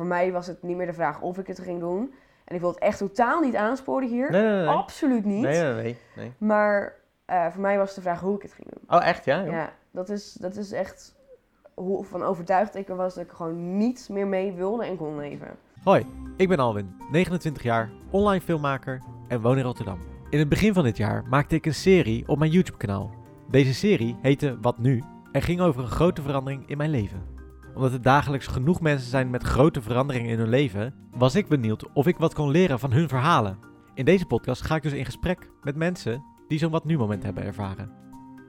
voor mij was het niet meer de vraag of ik het ging doen. En ik wil het echt totaal niet aansporen hier. Nee, nee, nee. Absoluut niet. Nee, nee, nee. nee. Maar eh, voor mij was het de vraag hoe ik het ging doen. Oh, echt, ja? joh? Ja, dat is, dat is echt hoe van overtuigd ik er was dat ik gewoon niets meer mee wilde en kon leven. Hoi, ik ben Alwin, 29 jaar, online filmmaker en woon in Rotterdam. In het begin van dit jaar maakte ik een serie op mijn YouTube-kanaal. Deze serie heette Wat Nu en ging over een grote verandering in mijn leven. Omdat er dagelijks genoeg mensen zijn met grote veranderingen in hun leven, was ik benieuwd of ik wat kon leren van hun verhalen. In deze podcast ga ik dus in gesprek met mensen die zo'n Wat Nu-moment hebben ervaren.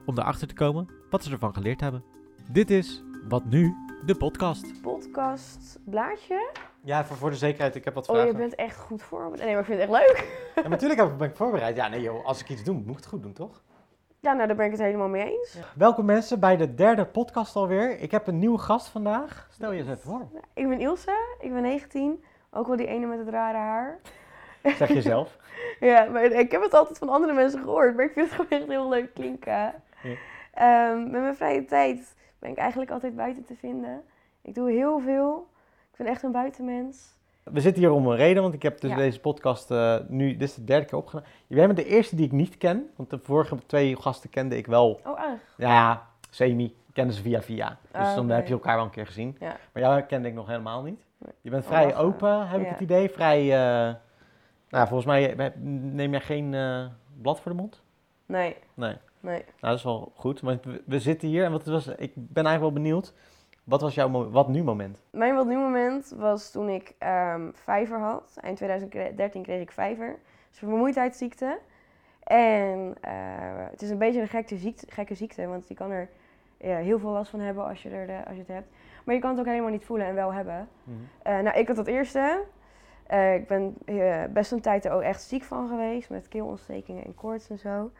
Om erachter te komen wat ze ervan geleerd hebben. Dit is Wat Nu, de podcast. Podcast, blaadje. Ja, voor, voor de zekerheid, ik heb wat Oh, vragen. je bent echt goed voor. Nee, maar ik vind het echt leuk. Ja, natuurlijk heb ik- ben ik voorbereid. Ja, nee joh, als ik iets doe, moet ik het goed doen, toch? Ja, nou, daar ben ik het helemaal mee eens. Welkom mensen bij de derde podcast alweer. Ik heb een nieuwe gast vandaag. Stel je eens even voor. Ik ben Ilse, ik ben 19. Ook wel die ene met het rare haar. Zeg jezelf. Ja, maar ik heb het altijd van andere mensen gehoord, maar ik vind het gewoon echt heel leuk klinken. Ja. Ehm, met mijn vrije tijd ben ik eigenlijk altijd buiten te vinden. Ik doe heel veel. Ik ben echt een buitenmens. We zitten hier om een reden, want ik heb dus Ja. deze podcast eh, nu, dit is de derde keer opgenomen. Jij bent de eerste die ik niet ken, want de vorige twee gasten kende ik wel, Oh, erg. ja, semi, kende ze via via. Dus Ah, dan heb je elkaar wel een keer gezien. Ja. Maar jou kende ik nog helemaal niet. Je bent Oh, vrij open, heb ik het idee. Vrij, eh, nou volgens mij eh, neem jij geen blad voor de mond? Nee, Nee. nee. Nou, dat is wel goed. Want we, zitten hier en wat was, ik ben eigenlijk wel benieuwd. Wat was jouw wat nu moment? Mijn wat nu moment was toen ik ehm vijver had. Eind 2013 kreeg ik vijver. Is een vermoeidheidsziekte. En eh, het is een beetje een gekke ziekte, gekke ziekte, want je kan er ja, heel veel last van hebben als je, er, de- als je het hebt. Maar je kan het ook helemaal niet voelen en wel hebben. Eh, nou, ik had dat eerste. Eh, ik ben best een tijd er ook echt ziek van geweest, met keelontstekingen en koorts en zo.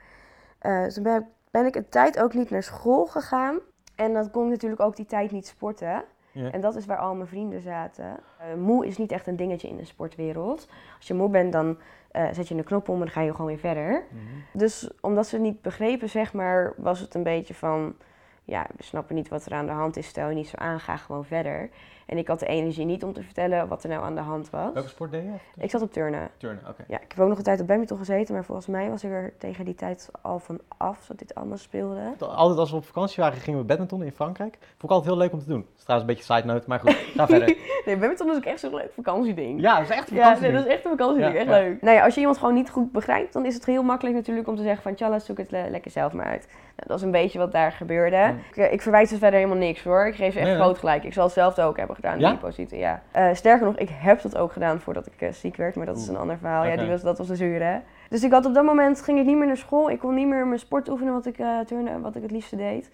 Dus toen ben, ben ik een tijd ook niet naar school gegaan. En dan kon ik natuurlijk ook die tijd niet sporten. Ja. En dat is waar al mijn vrienden zaten. Eh, moe is niet echt een dingetje in de sportwereld. Als je moe bent, dan eh, zet je een knop om en dan ga je gewoon weer verder. Mhm. Dus omdat ze het niet begrepen, zeg maar, was het een beetje van... Ja, we snappen niet wat er aan de hand is, stel je niet zo aan, ga gewoon verder. En ik had de energie niet om te vertellen wat er nou aan de hand was. Welke sport deed je? Ik zat op turnen. Turnen, oké. Ja, ik heb ook nog een tijd op badminton gezeten, maar volgens mij was ik er tegen die tijd al van af, dat dit anders speelde. Altijd als we op vakantie waren, gingen we badminton in Frankrijk. Vond ik altijd heel leuk om te doen. Dat is trouwens een beetje side note, maar goed, ga verder. Nee, badminton is ook echt zo'n leuk vakantieding. Ja, dat is echt een Ja, vakantie. nee, dat is echt een vakantieding, Ja, echt ja. leuk. Nou ja, als je iemand gewoon niet goed begrijpt, dan is het heel makkelijk natuurlijk om te zeggen van... Tjalla, zoek het le- lekker zelf maar uit. Nou, dat is een beetje wat daar gebeurde. Ja. Ik, eh, ik verwijt ze verder helemaal niks hoor. Ik geef ze echt nee. groot gelijk. Ik zal het zelf ook hebben gedaan, Ja? die positie, ja. Eh, sterker nog, ik heb dat ook gedaan voordat ik eh, ziek werd, maar dat is een ander verhaal. Ja, die was, dat was de zure. Dus ik had op dat moment, ging ik niet meer naar school. Ik kon niet meer mijn sport oefenen wat ik, eh turnen, wat ik het liefste deed.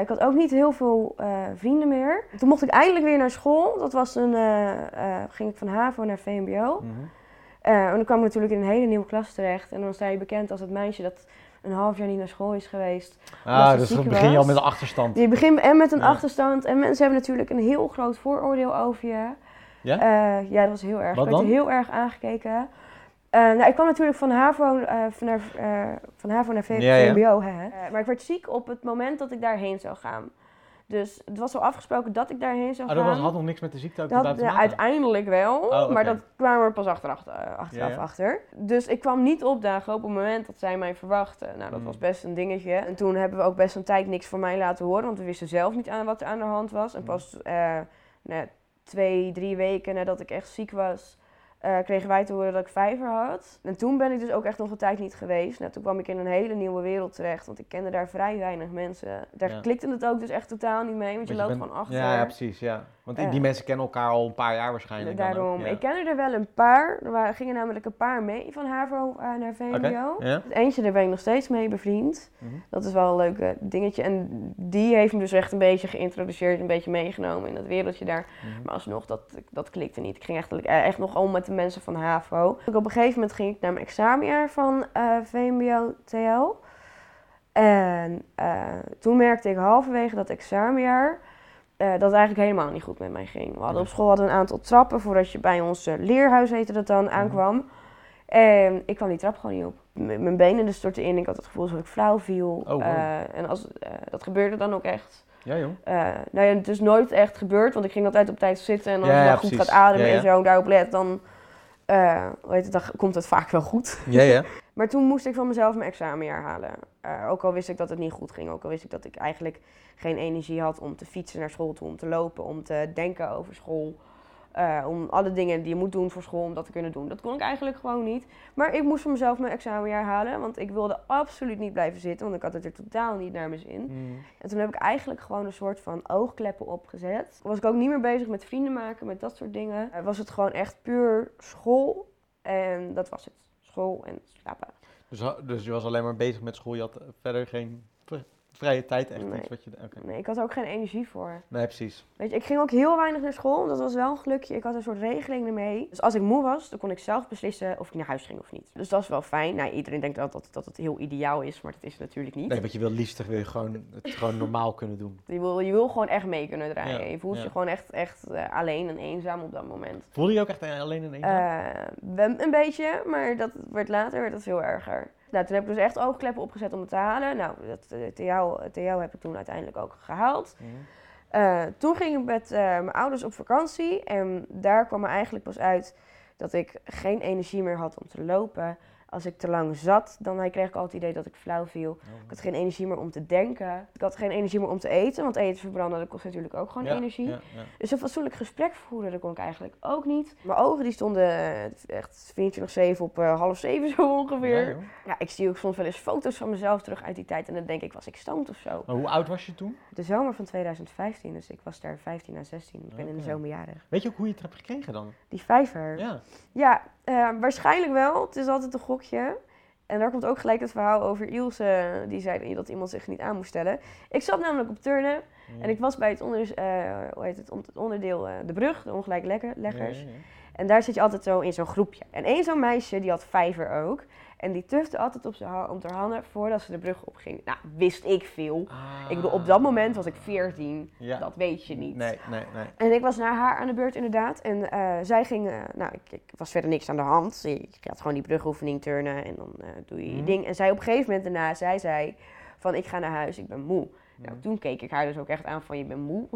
Ik had ook niet heel veel vrienden meer. Toen mocht ik eindelijk weer naar school. Dat was een, ging ik van HAVO naar VMBO. Mhm. Eh, en dan kwam ik natuurlijk in een hele nieuwe klas terecht. En dan sta je bekend als het meisje dat een half jaar niet naar school is geweest. Ah, dus dan begin je al met een achterstand. Je begint en met een Ja. achterstand. En mensen hebben natuurlijk een heel groot vooroordeel over je. Ja? Eh, ja, dat was heel erg. Wat ik werd dan? heel erg aangekeken. Eh, nou, ik kwam natuurlijk van HAVO, van naar, van HAVO naar Ja, ja. VMBO. Hè. Eh, maar ik werd ziek op het moment dat ik daarheen zou gaan. Dus het was al afgesproken dat ik daarheen zou Ah, gaan. dat was, had nog niks met de ziekte ook Dat, te uiteindelijk wel, Oh, maar dat kwamen we pas achteraf, eh, achteraf Ja, ja. achter. Dus ik kwam niet opdagen op het moment dat zij mij verwachten. Nou, dat Mm. was best een dingetje. En toen hebben we ook best een tijd niks van mij laten horen, want we wisten zelf niet aan wat er aan de hand was. En Mm. pas eh, twee, drie weken nadat ik echt ziek was, eh, kregen wij te horen dat ik vijver had. En toen ben ik dus ook echt nog een tijd niet geweest. Nou, toen kwam ik in een hele nieuwe wereld terecht, want ik kende daar vrij weinig mensen. Daar Ja. klikte het ook dus echt totaal niet mee, want je loopt bent- gewoon achter. Ja, ja, precies, ja. Want die, mensen kennen elkaar al een paar jaar waarschijnlijk. ook, Daarom. ja. Ik kende er wel een paar. Er waren, gingen namelijk een paar mee van HAVO eh, naar VMBO. Eentje, daar ben ik nog steeds mee bevriend. Mhm. Dat is wel een leuk eh, dingetje. En die heeft me dus echt een beetje geïntroduceerd, een beetje meegenomen in dat wereldje daar. Mhm. Maar alsnog, dat, dat klikte niet. Ik ging echt, eh, echt nog om met de mensen van HAVO. Op een gegeven moment ging ik naar mijn examenjaar van eh, VMBO TL. En toen merkte ik halverwege dat examenjaar eh, dat het eigenlijk helemaal niet goed met mij ging. We hadden op school hadden een aantal trappen voordat je bij ons eh, leerhuis, heette dat dan, aankwam. En ik kwam die trap gewoon niet op. M- mijn benen dus stortten in. Ik had het gevoel alsof ik flauw viel. Oh, wow. Eh, en als, dat gebeurde dan ook echt. Ja, joh. Nou ja, het is nooit echt gebeurd, want ik ging altijd op tijd zitten. En als Ja, je ja, goed precies. gaat ademen Ja, en zo, daarop let, dan, hoe heet het, dan komt het vaak wel goed. Ja, ja. Maar toen moest ik van mezelf mijn examenjaar halen. Eh, ook al wist ik dat het niet goed ging. Ook al wist ik dat ik eigenlijk geen energie had om te fietsen naar school toe, om te lopen, om te denken over school. Eh, om alle dingen die je moet doen voor school, om dat te kunnen doen. Dat kon ik eigenlijk gewoon niet. Maar ik moest van mezelf mijn examenjaar halen, want ik wilde absoluut niet blijven zitten, want ik had het er totaal niet naar mijn zin. Mm. En toen heb ik eigenlijk gewoon een soort van oogkleppen opgezet. Was ik ook niet meer bezig met vrienden maken, met dat soort dingen. Eh, was het gewoon echt puur school en dat was het. School en slapen. Dus, dus je was alleen maar bezig met school, je had eh, verder geen vrije tijd, echt Nee. iets wat je... Nee, ik had er ook geen energie voor. Nee, precies. Weet je, ik ging ook heel weinig naar school. Dat was wel een gelukje. Ik had een soort regeling ermee. Dus als ik moe was, dan kon ik zelf beslissen of ik naar huis ging of niet. Dus dat is wel fijn. Nou, iedereen denkt dat, dat, dat het heel ideaal is, maar dat is het natuurlijk niet. Nee, want je wil liefst wil je gewoon het gewoon normaal kunnen doen. Je, wil, je wil gewoon echt mee kunnen draaien. Ja, je voelt ja. je gewoon echt, echt eh, alleen en eenzaam op dat moment. Voelde je ook echt alleen in één Eh, een beetje, maar dat werd later werd dat veel erger. Nou, toen heb ik dus echt oogkleppen opgezet om het te halen. Nou, dat eh, TO, TO heb ik toen uiteindelijk ook gehaald. Eh, toen ging ik met eh, mijn ouders op vakantie. En daar kwam er eigenlijk pas uit dat ik geen energie meer had om te lopen. Als ik te lang zat, dan kreeg ik altijd het idee dat ik flauw viel. Ik had geen energie meer om te denken. Ik had geen energie meer om te eten, want eten verbranden dat kost natuurlijk ook gewoon Ja, energie. Ja, ja. Dus een fatsoenlijk gesprek voeren, dat kon ik eigenlijk ook niet. Mijn ogen die stonden eh, echt 24-7 op eh, half zeven zo ongeveer. Ja, ik zie ook soms wel eens foto's van mezelf terug uit die tijd en dan denk ik, was ik stoned of zo? Maar hoe oud was je toen? De zomer van 2015, dus ik was daar 15 à 16. Ik ben in de Oké. zomer jarig. Weet je ook hoe je het hebt gekregen dan? Die vijver. Ja. Ja, eh, waarschijnlijk wel. Het is altijd een gokje. En daar komt ook gelijk het verhaal over Ilse, die zei dat iemand zich niet aan moest stellen. Ik zat namelijk op turnen en ik was bij het, onder, eh, hoe heet het, on- het onderdeel eh, De Brug, de ja, ja. En daar zit je altijd zo in zo'n groepje. En één zo'n meisje, die had vijver ook. En die tufte altijd op, zijn ha- op haar handen voordat ze de brug opging. Nou, wist ik veel. Ik bedoel, op dat moment was ik 14. Ah. Ja. Dat weet je niet. Nee, nee, nee. En ik was naar haar aan de beurt inderdaad. En eh, zij ging, eh, nou, ik, ik was verder niks aan de hand. Je gaat gewoon die brugoefening turnen en dan eh, doe je je Mhm. ding. En zij op een gegeven moment daarna, zij zei van ik ga naar huis, ik ben moe. Nou, Mhm. toen keek ik haar dus ook echt aan van je bent moe.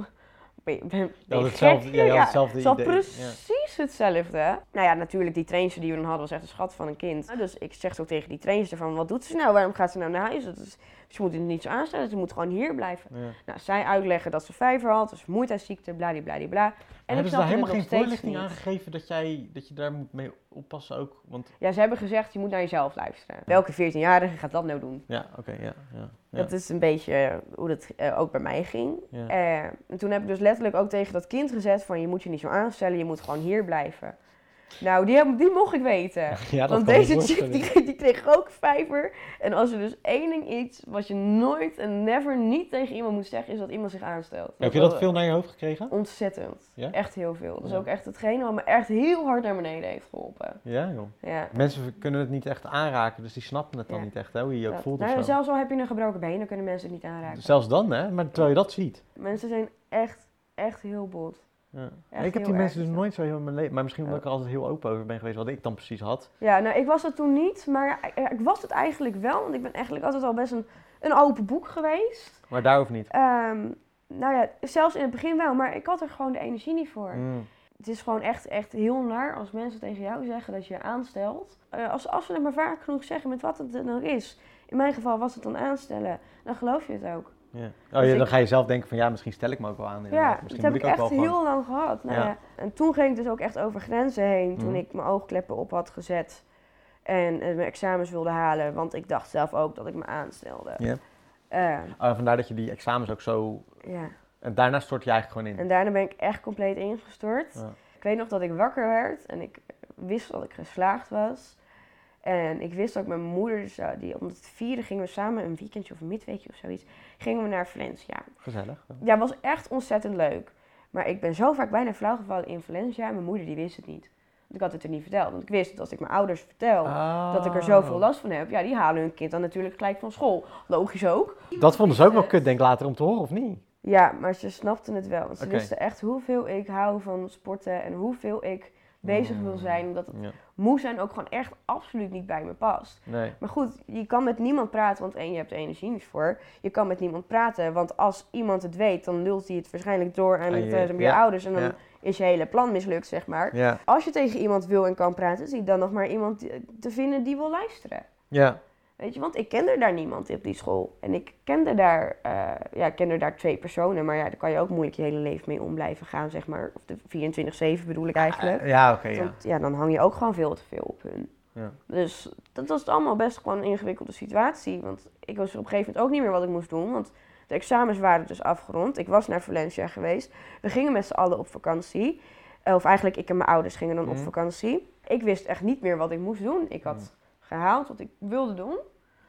Ben je hetzelfde, ja, Ja, hetzelfde het idee. Ja. precies hetzelfde. Nou ja, natuurlijk, die trainster die we dan hadden was echt een schat van een kind. Dus ik zeg zo tegen die trainster van, wat doet ze nou? Waarom gaat ze nou naar huis? Dat is, ze moet het niet zo aanstellen, ze moet gewoon hier blijven. Ja. Nou, zij uitleggen dat ze vijver had, dus vermoeidheidsziekte, bladibladibla. En hebben ze daar helemaal geen voorlichting aangegeven dat, jij, dat je daar moet mee oppassen ook? Want, Ja, ze hebben gezegd, je moet naar jezelf luisteren. Welke 14-jarige gaat dat nou doen? ja, oké, ja. ja, ja. Dat is een beetje hoe dat eh, ook bij mij ging. Eh, en toen heb ik dus letterlijk ook tegen dat kind gezegd van... je moet je niet zo aanstellen, je moet gewoon hier blijven. Nou, die, heb- die mocht ik weten. Ja, dat Want deze chick die, kreeg- die kreeg ook vijver. En als er dus één ding iets wat je nooit en never niet tegen iemand moet zeggen... is dat iemand zich aanstelt. Heb je dat veel naar je hoofd gekregen? Ontzettend. Ja? Echt heel veel. Dat is Ja. ook echt hetgene wat me echt heel hard naar beneden heeft geholpen. Ja, joh. Ja. Mensen kunnen het niet echt aanraken, dus die snappen het dan niet echt, hè, hoe je je ook voelt Nou, of zo. zelfs al heb je een gebroken been, dan kunnen mensen het niet aanraken. Zelfs dan, hè, maar terwijl je dat ziet. Mensen zijn echt, echt heel bot. Ja. Ik heb die mensen dus nooit zo heel in mijn leven, maar misschien omdat Ja. ik er altijd heel open over ben geweest, wat ik dan precies had. Ja, nou, ik was dat toen niet, maar ja, ik was het eigenlijk wel. Want ik ben eigenlijk altijd al best een, een open boek geweest. Maar daarover niet. Ehm, nou ja, zelfs in het begin wel, maar ik had er gewoon de energie niet voor. Mm. Het is gewoon echt, echt heel naar als mensen tegen jou zeggen dat je je aanstelt. Eh, als, als ze het maar vaak genoeg zeggen met wat het dan ook is. In mijn geval was het dan aanstellen. Dan geloof je het ook. Ja. Oh, Dus ja, ik- dan ga je zelf denken van ja, misschien stel ik me ook wel aan. inderdaad. Ja, dat misschien heb moet ik echt heel lang gehad. Nou Ja. ja. En toen ging ik dus ook echt over grenzen heen. Toen Mhm. ik mijn oogkleppen op had gezet. En mijn examens wilde halen. Want ik dacht zelf ook dat ik me aanstelde. Ja. Eh, Oh, vandaar dat je die examens ook zo... ja. En daarna stort je eigenlijk gewoon in. En daarna ben ik echt compleet ingestort. Ja. Ik weet nog dat ik wakker werd. En ik wist dat ik geslaagd was. En ik wist ook met mijn moeder, dus, eh, die, om het vieren gingen we samen een weekendje of een midweekje of zoiets. Gingen we naar Valencia. Gezellig. Ja. Ja, was echt ontzettend leuk. Maar ik ben zo vaak bijna flauw gevallen in Valencia. Mijn moeder die wist het niet. Want ik had het er niet verteld. Want ik wist dat als ik mijn ouders vertel dat ik er zoveel Oh. last van heb. Ja, die halen hun kind dan natuurlijk gelijk van school. Logisch ook. Dat vonden ze ook wel kut, denk ik later om te horen, of niet? Ja, maar ze snapten het wel. Want ze wisten echt hoeveel ik hou van sporten. En hoeveel ik bezig wil Mm. zijn. Omdat het Ja. moe zijn ook gewoon echt absoluut niet bij me past. Nee. Maar goed, je kan met niemand praten, want één, je hebt energie niet voor. Je kan met niemand praten, want als iemand het weet, dan lult hij het waarschijnlijk door aan Aan het, je- eh, je ja, ouders. En dan ja. is je hele plan mislukt, zeg maar. Als je tegen iemand wil en kan praten, zie dan nog maar iemand die- te vinden die wil luisteren. Ja. Weet je, want ik kende daar niemand op die school. En ik kende daar, eh, ja, kende daar twee personen. Maar ja, daar kan je ook moeilijk je hele leven mee om blijven gaan, zeg maar. Of de 24-7 bedoel ik eigenlijk. Eh, Ja, oké, ja. Ja, dan hang je ook gewoon veel te veel op hun. Ja. Dus dat was allemaal best gewoon een ingewikkelde situatie. Want ik was op een gegeven moment ook niet meer wat ik moest doen. Want de examens waren dus afgerond. Ik was naar Valencia geweest. We gingen met z'n allen op vakantie. Eh, Of eigenlijk, ik en mijn ouders gingen dan op Mhm. vakantie. Ik wist echt niet meer wat ik moest doen. Ik had Mhm. Gehaald wat ik wilde doen.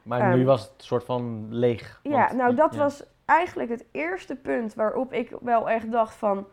Maar Ehm, nu was het een soort van leeg. Ja, nou dat ja. was eigenlijk het eerste punt waarop ik wel echt dacht van...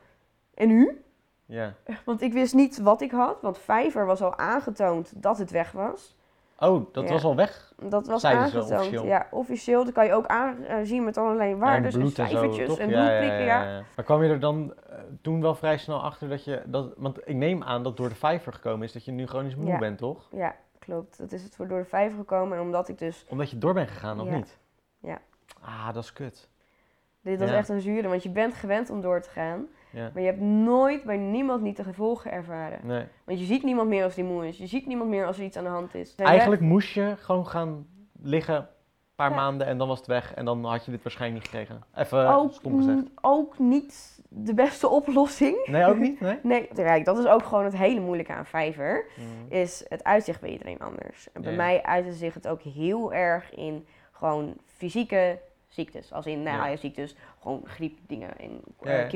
En nu? Ja. Want ik wist niet wat ik had. Want Fiverr was al aangetoond dat het weg was. Oh, dat Ja. was al weg? Dat was Zeiden ze aangetoond. officieel? Ja, officieel. Dat kan je ook aanzien met allerlei waarden. Ja, en en cijfertjes en Ja, bloedprikken. Ja. Maar kwam je er dan eh, toen wel vrij snel achter dat je... Dat, want ik neem aan dat door de vijver gekomen is dat je nu chronisch moe bent, toch? Ja, klopt. Dat is het voor door de vijver gekomen. En omdat ik dus... Omdat je door bent gegaan, of Ja. niet? Ja. Ah, dat is kut. Dit was Ja. echt een zure. Want je bent gewend om door te gaan. Ja. Maar je hebt nooit bij niemand niet de gevolgen ervaren. Nee. Want je ziet niemand meer als die moe is. Je ziet niemand meer als er iets aan de hand is. Zijn Eigenlijk moest je gewoon gaan liggen paar Ja. maanden en dan was het weg. En dan had je dit waarschijnlijk niet gekregen. Even ook, stom gezegd. ook niet de beste oplossing. Nee, ook niet? Nee? Nee, kijk, dat is ook gewoon het hele moeilijke aan Fiverr. Mm. is het uitzicht bij iedereen anders. En bij mij uitte zich het ook heel erg in gewoon fysieke ziektes. Als in, nou Ja. ziektes, gewoon griepdingen en Ja, ja.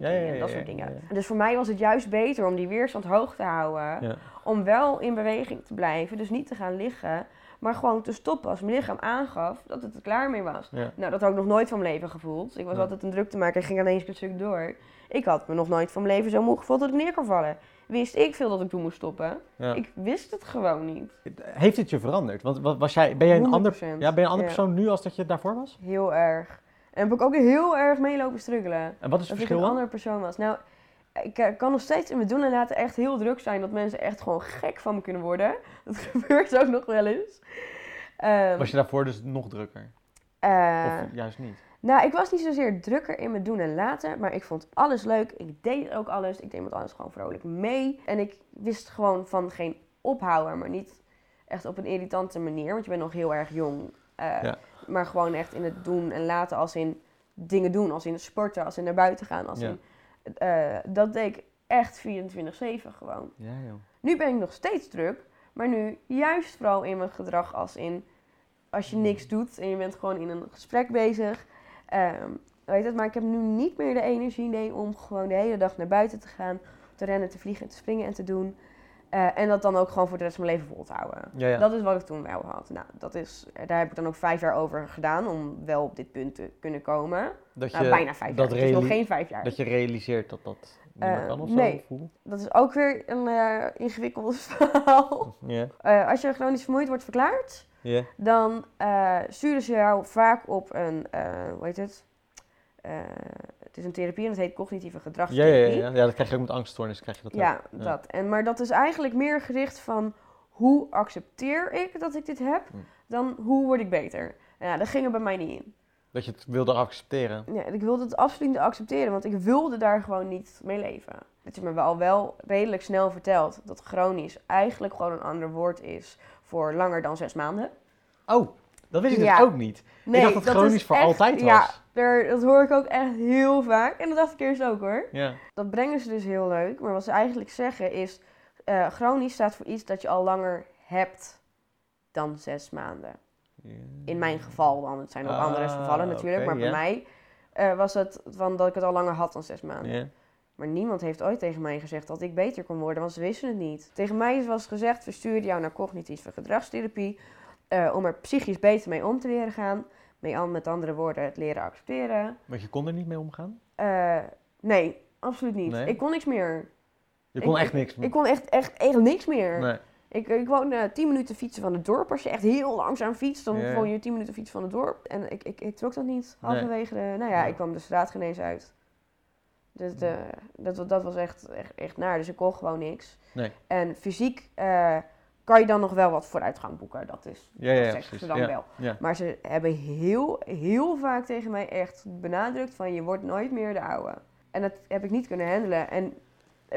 eh, en dat soort dingen. Dus voor mij was het juist beter om die weerstand hoog te houden. Om wel in beweging te blijven, dus niet te gaan liggen. Maar gewoon te stoppen als mijn lichaam aangaf dat het er klaar mee was. Ja. Nou, dat had ik nog nooit van mijn leven gevoeld. Ik was Ja. altijd een druk te maken en ging alleen een stuk door. Ik had me nog nooit van mijn leven zo moe gevoeld dat ik neer kon vallen. Wist ik veel dat ik toen moest stoppen? Ja. Ik wist het gewoon niet. Heeft het je veranderd? Want wa- was jij, ben jij een ander, 100%. ja, ben je een andere persoon nu als dat je daarvoor was? Heel erg. En heb ik ook heel erg meelopen struggelen. En wat is het Dat ik verschil een andere persoon was. Nou, ik eh, kan nog steeds in mijn doen en laten echt heel druk zijn. Dat mensen echt gewoon gek van me kunnen worden. Dat gebeurt ook nog wel eens. Ehm, Was je daarvoor dus nog drukker? eh, Of juist niet? nou, ik was niet zozeer drukker in mijn doen en laten. Maar ik vond alles leuk. Ik deed ook alles. Ik deed met alles gewoon vrolijk mee. En ik wist gewoon van geen ophouden. Maar niet echt op een irritante manier. Want je bent nog heel erg jong. Eh, Ja. Maar gewoon echt in het doen en laten als in dingen doen. Als in sporten, als in naar buiten gaan. Als Ja. in, eh, dat deed ik echt 24-7 gewoon. Ja, joh. Nu ben ik nog steeds druk. Maar nu juist vooral in mijn gedrag als in... Als je niks doet en je bent gewoon in een gesprek bezig. Ehm, weet het, maar ik heb nu niet meer de energie nee, om gewoon de hele dag naar buiten te gaan. Te rennen, te vliegen, te springen en te doen. Eh, en dat dan ook gewoon voor de rest van mijn leven vol te houden. Ja, ja. Dat is wat ik toen wel had. Nou, dat is, daar heb ik dan ook vijf jaar over gedaan om wel op dit punt te kunnen komen. dat Nou, je, bijna vijf jaar. dat is nog geen vijf jaar. dat je realiseert dat dat niet Eh, meer kan of zo? nee. Dat is ook weer een eh ingewikkeld verhaal. Ja. Eh, als je chronisch vermoeid wordt verklaard, dan eh, sturen ze jou vaak op een, eh, hoe heet het? Het is een therapie en het heet cognitieve Ja, ja, gedragstherapie. ja, ja, dat krijg je ook met angststoornis. Krijg je dat Ja, ook. dat. En, maar dat is eigenlijk meer gericht van hoe accepteer ik dat ik dit heb, Hm. dan hoe word ik beter. Ja, dat ging er bij mij niet in. Dat je het wilde accepteren. Ja, ik wilde het absoluut niet accepteren, want ik wilde daar gewoon niet mee leven. Het is me wel, wel redelijk snel verteld dat chronisch eigenlijk gewoon een ander woord is voor langer dan zes maanden. Oh, dat wist ik Ja. dus ook niet. Nee, dacht dat chronisch is voor echt- altijd Ja, was. Daar, dat hoor ik ook echt heel vaak. En dat dacht ik eerst ook hoor. Ja. Dat brengen ze dus heel leuk. Maar wat ze eigenlijk zeggen is, eh, chronisch staat voor iets dat je al langer hebt dan zes maanden. In mijn geval dan. Het zijn ook andere Ah, gevallen natuurlijk. maar bij mij eh, was het van dat ik het al langer had dan zes maanden. Maar niemand heeft ooit tegen mij gezegd dat ik beter kon worden, want ze wisten het niet. Tegen mij was gezegd, we sturen jou naar cognitieve gedragstherapie eh, om er psychisch beter mee om te leren gaan. Met andere woorden, het leren accepteren. Want je kon er niet mee omgaan? Eh, nee, absoluut niet. Nee? Ik kon niks meer. Je kon Ik- echt niks meer. Ik kon echt, echt, echt niks meer. Nee. Ik, ik woon eh 10 minuten fietsen van het dorp. Als je echt heel langzaam fietst, dan Ja. woon je 10 minuten fietsen van het dorp. En ik, ik, ik trok dat niet. Halverwege de... Nou ja, ik kwam de straat geen eens uit. Dus de, dat, dat was echt, echt, echt naar. Dus ik kon gewoon niks. Nee. En fysiek eh, kan je dan nog wel wat vooruitgang boeken. Dat is, Ja, ja, dat zeggen ze dan Ja. wel. Ja. Maar ze hebben heel, heel vaak tegen mij echt benadrukt van je wordt nooit meer de oude. En dat heb ik niet kunnen handelen. En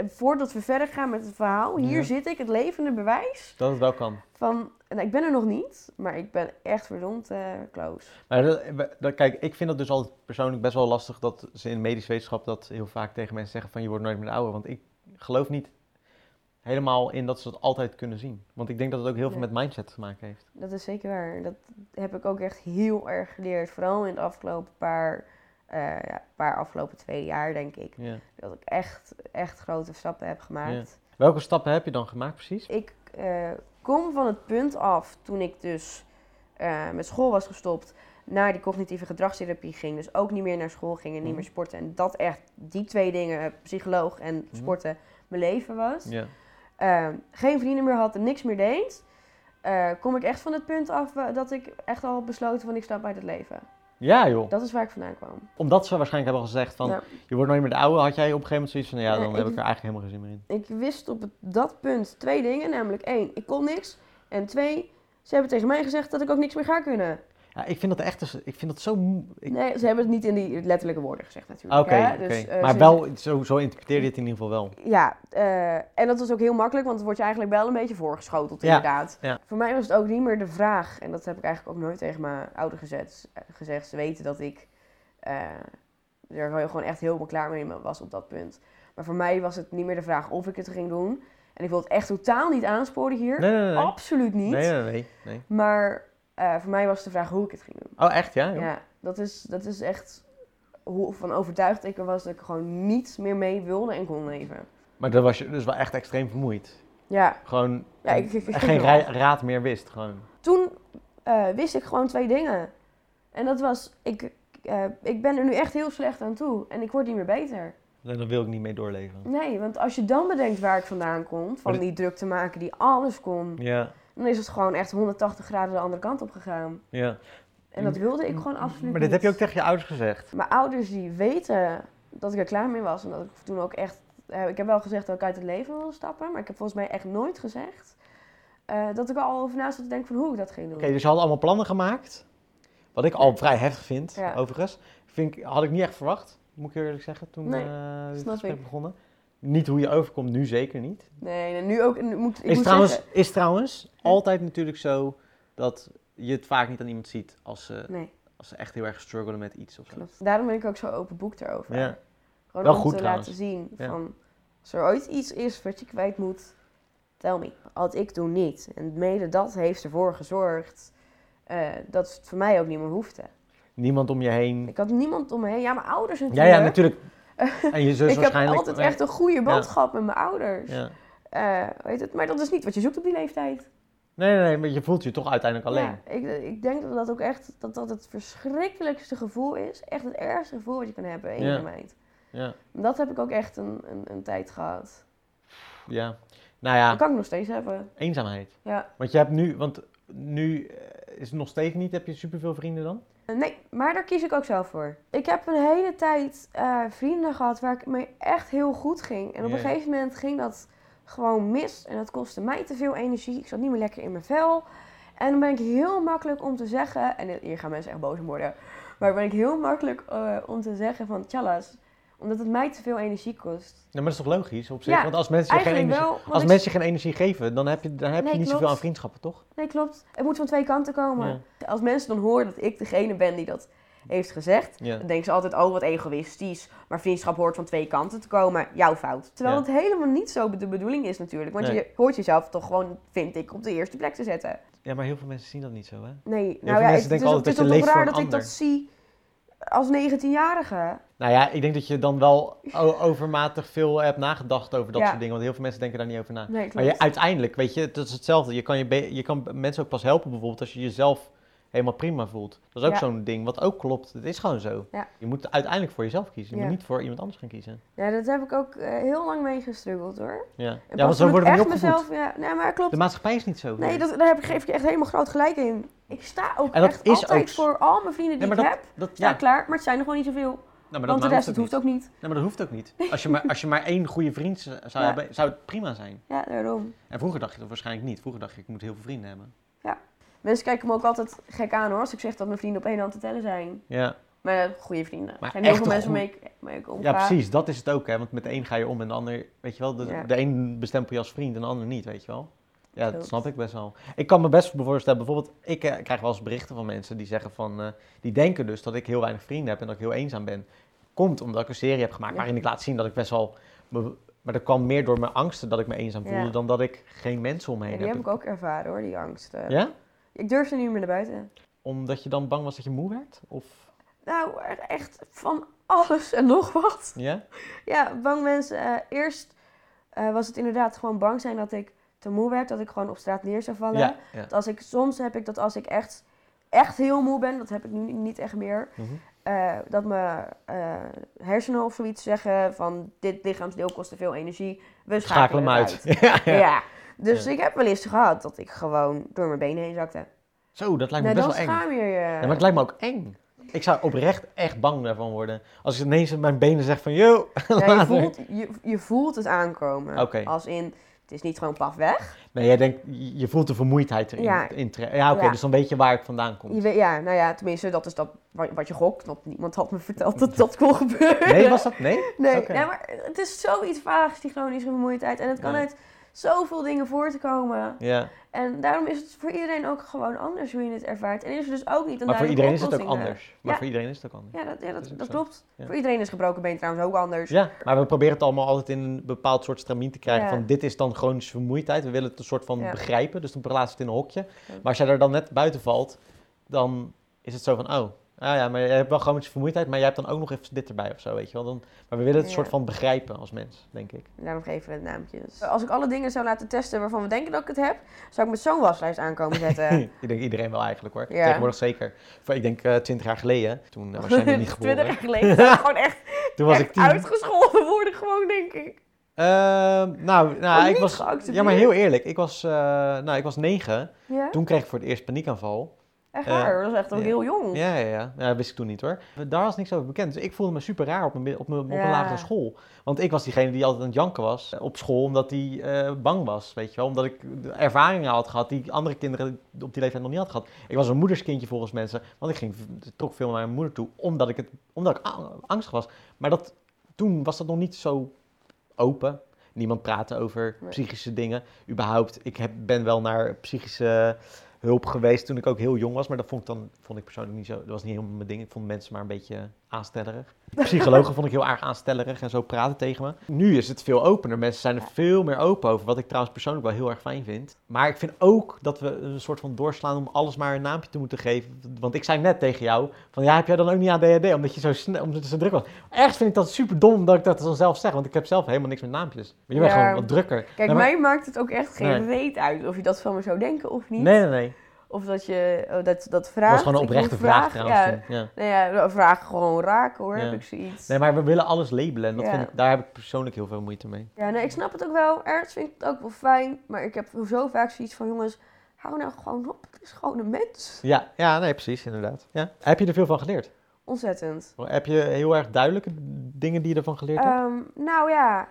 voordat we verder gaan met het verhaal, hier Ja. zit ik, het levende bewijs Dat het wel kan. van... En ik ben er nog niet, maar ik ben echt verdomd eh, close. Maar dat, dat- kijk, ik vind het dus altijd persoonlijk best wel lastig dat ze in medische wetenschap dat heel vaak tegen mensen zeggen van je wordt nooit meer ouder. Want ik geloof niet helemaal in dat ze dat altijd kunnen zien. Want ik denk dat het ook heel veel met mindset te maken heeft. Dat is zeker waar. Dat heb ik ook echt heel erg geleerd. Vooral in het afgelopen paar, eh, ja, paar afgelopen twee jaar, denk ik. Ja. Dat ik echt, echt grote stappen heb gemaakt. Welke stappen heb je dan gemaakt precies? Ik eh, kom van het punt af toen ik dus eh, met school was gestopt, naar die cognitieve gedragstherapie ging. Dus ook niet meer naar school ging en niet Mhm. meer sporten. En dat echt die twee dingen, psycholoog en Mhm. sporten, mijn leven was. Ja. Eh, geen vrienden meer had en niks meer deed. eh, kom ik echt van het punt af eh, dat ik echt al had besloten van ik stap uit het leven. ja joh. Dat is waar ik vandaan kwam. Omdat ze waarschijnlijk hebben gezegd van Ja. je wordt nooit meer de oude, had jij op een gegeven moment zoiets van ja, dan heb ik- er eigenlijk helemaal geen zin meer in. Ik wist op dat punt twee dingen. Namelijk één, ik kon niks. En twee, ze hebben tegen mij gezegd dat ik ook niks meer ga kunnen. Ja, ik vind dat echt, ik vind dat zo... ik- Nee, ze hebben het niet in die letterlijke woorden gezegd natuurlijk. oké. Dus, eh, maar wel, zo, zo interpreteer je het in ieder geval wel. Ja, eh, en dat was ook heel makkelijk, want het wordt je eigenlijk wel een beetje voorgeschoteld Ja, inderdaad. ja. Voor mij was het ook niet meer de vraag, en dat heb ik eigenlijk ook nooit tegen mijn ouders gezet, eh, gezegd. Ze weten dat ik er gewoon echt helemaal klaar mee was op dat punt. Maar voor mij was het niet meer de vraag of ik het ging doen. En ik wil het echt totaal niet aansporen hier. Nee, nee. Absoluut niet. Nee, nee, nee. nee. Maar eh, voor mij was de vraag hoe ik het ging doen. Oh, echt? Ja? joh? Ja, dat is, dat is echt hoe van overtuigd ik er was dat ik gewoon niet meer mee wilde en kon leven. Maar dan was je dus wel echt extreem vermoeid. Ja, Gewoon Ja, ik- ik- ik- en geen ra- raad meer wist. Gewoon. toen eh, wist ik gewoon twee dingen. En dat was, ik, eh, ik ben er nu echt heel slecht aan toe. En ik word niet meer beter. Nee, dan wil ik niet mee doorleven. Nee, want als je dan bedenkt waar ik vandaan kom, van die druk te maken die alles kon, Ja, dan is het gewoon echt 180 graden de andere kant op gegaan. ja. En dat wilde ik gewoon absoluut Maar dit niet. heb je ook tegen je ouders gezegd. Mijn ouders die weten dat ik er klaar mee was. En dat ik toen ook echt... eh, ik heb wel gezegd dat ik uit het leven wilde stappen. Maar ik heb volgens mij echt nooit gezegd... eh, dat ik er al over na zat te denken van hoe ik dat ging doen. Oké, dus je had allemaal plannen gemaakt. Wat ik al vrij heftig vind, Ja. overigens. Vind ik, had ik niet echt verwacht, moet ik eerlijk zeggen, toen Nee, eh dit gesprek ik. begonnen. Niet hoe je overkomt, nu zeker niet. Nee, en nu ook... Nu moet, ik is, moet trouwens, zeggen- is trouwens altijd natuurlijk zo dat je het vaak niet aan iemand ziet als ze, Nee, als ze echt heel erg struggelen met iets of zo. klopt. Daarom ben ik ook zo open boek erover. Ja. Gewoon Wel om goed te trouwens. laten zien Ja. van... Als er ooit iets is wat je kwijt moet, tell me. Had ik toen niet. En mede dat heeft ervoor gezorgd... eh, dat het voor mij ook niet meer hoefde. Niemand om je heen. Ik had niemand om me heen. Ja, mijn ouders Ja, natuurlijk. ja, natuurlijk. En je zus ik heb waarschijnlijk. altijd echt een goede band gehad met mijn ouders. Ja. Eh, weet het, maar dat is niet wat je zoekt op die leeftijd. Nee, nee, nee, maar je voelt je toch uiteindelijk alleen. Ja, ik, ik denk dat dat ook echt dat dat het verschrikkelijkste gevoel is. Echt het ergste gevoel wat je kan hebben in Ja. je meid. Ja, Dat heb ik ook echt een, een, een tijd gehad. ja. Nou ja, Dat kan ik nog steeds hebben. eenzaamheid. Ja. Want je hebt nu, want nu eh, is het nog steeds niet, heb je superveel vrienden dan? Eh, Nee, maar daar kies ik ook zelf voor. Ik heb een hele tijd eh, vrienden gehad waar ik mee echt heel goed ging. En op een gegeven moment ging dat gewoon mis. En dat kostte mij te veel energie. Ik zat niet meer lekker in mijn vel. En dan ben ik heel makkelijk om te zeggen... En hier gaan mensen echt boos om worden. Maar ben ik heel makkelijk eh, om te zeggen van... Tjallas, omdat het mij te veel energie kost. Ja, maar dat is toch logisch op zich? Ja, want als mensen je geen energie, wel. als ik- mensen geen energie geven, dan heb je, dan heb je niet zoveel aan vriendschappen, toch? Nee, klopt. Het moet van twee kanten komen. Ja. Als mensen dan horen dat ik degene ben die dat heeft gezegd... Dan denken ze altijd, oh wat egoïstisch. Maar vriendschap hoort van twee kanten te komen. Jouw fout. Terwijl het helemaal niet zo de bedoeling is natuurlijk. Want Nee. je hoort jezelf toch gewoon, vind ik, op de eerste plek te zetten. ja, maar heel veel mensen zien dat niet zo, hè? Nee, veel nou ja, het, het denken is, altijd het is dat je toch leeft voor raar dat ik dat zie als 19-jarige. Nou ja, ik denk dat je dan wel overmatig veel hebt nagedacht over dat Ja. soort dingen. Want heel veel mensen denken daar niet over na. Nee, Maar je, uiteindelijk, weet je, dat is hetzelfde. Je kan, je, je kan mensen ook pas helpen bijvoorbeeld als je jezelf helemaal prima voelt. Dat is ook Ja. zo'n ding wat ook klopt. Het is gewoon zo. Ja. Je moet uiteindelijk voor jezelf kiezen. Je moet niet voor iemand anders gaan kiezen. Ja, dat heb ik ook eh, heel lang mee gestruggeld hoor. Ja, ja want zo worden we niet opgevoed. mezelf, ja, nee, maar klopt. De maatschappij is niet zo. Nee, dat, daar heb ik, geef ik echt helemaal groot gelijk in. Ik sta ook En dat echt is altijd ook- voor al mijn vrienden die maar ik dat- heb. dat, Sta ja. klaar, maar het zijn er gewoon niet zoveel. Maar Want de nou rest, het hoeft ook niet. Nee, maar dat hoeft ook niet. Als je maar, als je maar één goede vriend zou Ja. hebben, zou het prima zijn. Ja, daarom. En vroeger dacht je dat waarschijnlijk niet. Vroeger dacht je, ik moet heel veel vrienden hebben. Mensen kijken me ook altijd gek aan hoor, als ik zeg dat mijn vrienden op één hand te tellen zijn. Ja, Maar ja, goede vrienden. Maar Er zijn heel veel mensen mee, mee ik omga. ja, precies. Dat is het ook, hè. Want met de een ga je om en de ander, weet je wel, de, Ja. de een bestempel je als vriend en de ander niet, weet je wel. Ja, dat snap ik best wel. Ik kan me best voorstellen, bijvoorbeeld, ik eh, krijg wel eens berichten van mensen die zeggen van, eh, die denken dus dat ik heel weinig vrienden heb en dat ik heel eenzaam ben. Komt omdat ik een serie heb gemaakt Ja. waarin ik laat zien dat ik best wel, me- maar dat kwam meer door mijn angsten dat ik me eenzaam voelde Ja. dan dat ik geen mensen om me Ja, heen die heb. heb ik ook ervaren hoor, die angst. eh. Ja? Ik durfde niet meer naar buiten. Omdat je dan bang was dat je moe werd? Of, Nou, echt van alles en nog wat. ja? Ja, bang mensen. eh, eerst was het inderdaad gewoon bang zijn dat ik te moe werd, dat ik gewoon op straat neer zou vallen. Ja. ja. Dat als ik, soms heb ik dat als ik echt, echt heel moe ben, dat heb ik nu niet echt meer, Mhm. eh, dat mijn eh, hersenen of zoiets zeggen van dit lichaamsdeel kost te veel energie, we Schakel schakelen hem uit. ja. Dus ik heb wel eens gehad dat ik gewoon door mijn benen heen zakte. Zo, dat lijkt me Nou, best wel eng. schaam je je. Ja, maar het lijkt me ook eng. Ik zou oprecht echt bang daarvan worden. Als ik ineens mijn benen zeg van, yo, je, voelt, je, je voelt het aankomen. Oké. Als in, is niet gewoon paf weg. Nee, jij denkt, je voelt de vermoeidheid erin. Ja. ja oké, Ja. dus dan weet je waar het vandaan komt. Je weet, ja, nou ja, tenminste, dat is dat wat, je gokt. Want niemand had me verteld dat dat kon gebeuren. Nee, was dat? Nee? Nee, nee, maar het is zoiets vaags, die chronische vermoeidheid. En het kan Ja. uit zoveel dingen voortkomen. Ja, En daarom is het voor iedereen ook gewoon anders hoe je het ervaart. En is er dus ook niet een maar voor iedereen is het ook eh. anders. Maar Ja. voor iedereen is het ook anders. Ja, dat, ja, dat, klopt. Ja. Voor iedereen is gebroken been trouwens ook anders. Ja, maar we proberen het allemaal altijd in een bepaald soort stramien te krijgen van dit is dan chronische vermoeidheid. We willen het een soort van begrijpen, dus dan plaatsen we het in een hokje. Maar als jij er dan net buiten valt, dan is het zo van, oh, ah ja, maar je hebt wel chronische vermoeidheid, maar jij hebt dan ook nog even dit erbij of zo, weet je wel. Dan, maar we willen het Ja. soort van begrijpen als mens, denk ik. Daarom geven we het naampjes. Als ik alle dingen zou laten testen waarvan we denken dat ik het heb, zou ik met zo'n waslijst aankomen zetten. ik denk iedereen wel eigenlijk hoor. Ja. Tegenwoordig zeker. Ik denk eh 20 jaar geleden, toen eh, was jij nog niet 20 geboren. jaar geleden gewoon echt, Toen was echt ik tien. uitgescholden worden, gewoon denk ik. Ehm, nou, nou ik was. Ja, maar heel eerlijk. Ik was, eh, nou, ik was negen. Ja? Toen kreeg ik voor het eerst paniekaanval. Echt Eh, waar, dat is echt ook ja. heel jong. Ja, ja, ja. ja. Dat wist ik toen niet hoor. Daar was niks over bekend. Dus ik voelde me super raar op, mijn, op, mijn, op een lagere school. Want ik was diegene die altijd aan het janken was op school, omdat hij eh, bang was. Weet je wel, omdat ik ervaringen had gehad die andere kinderen op die leeftijd nog niet hadden gehad. Ik was een moederskindje volgens mensen, want ik ging, trok veel naar mijn moeder toe, omdat ik, het, omdat ik angstig was. Maar dat, toen was dat nog niet zo open. Niemand praatte over Nee. psychische dingen. Überhaupt, ik heb, ben wel naar psychische hulp geweest toen ik ook heel jong was. Maar dat vond ik dan vond ik persoonlijk niet zo. Dat was niet helemaal mijn ding. Ik vond mensen maar een beetje aanstellerig. Psychologen vond ik heel erg aanstellerig en zo praten tegen me. Nu is het veel opener. Mensen zijn er veel meer open over. Wat ik trouwens persoonlijk wel heel erg fijn vind. Maar ik vind ook dat we een soort van doorslaan om alles maar een naampje te moeten geven. Want ik zei net tegen jou: van ja, heb jij dan ook niet ADHD? Omdat je zo, snel, omdat je zo druk was. Ergens vind ik dat super dom dat ik dat dan zelf zeg. Want ik heb zelf helemaal niks met naampjes. Maar je bent Ja. gewoon wat drukker. Kijk, maar- mij maakt het ook echt geen Nee. reet uit of je dat van me zou denken of niet. Nee, nee, nee. Of dat je oh, dat, dat Dat vraagt. was gewoon een oprechte moet vraag vragen, trouwens. Ja. Ja. nee, ja, vragen gewoon raken hoor, Ja. heb ik zoiets. Nee, maar we willen alles labelen. En dat Ja. vind ik, daar heb ik persoonlijk heel veel moeite mee. Ja, nee, ik snap het ook wel. Ergens vind ik het ook wel fijn. Maar ik heb zo vaak zoiets van, jongens, hou nou gewoon op. Het is gewoon een mens. Ja, ja nee, precies, inderdaad. Ja. Heb je er veel van geleerd? Ontzettend. Heb je heel erg duidelijke dingen die je ervan geleerd hebt? Ehm, nou ja,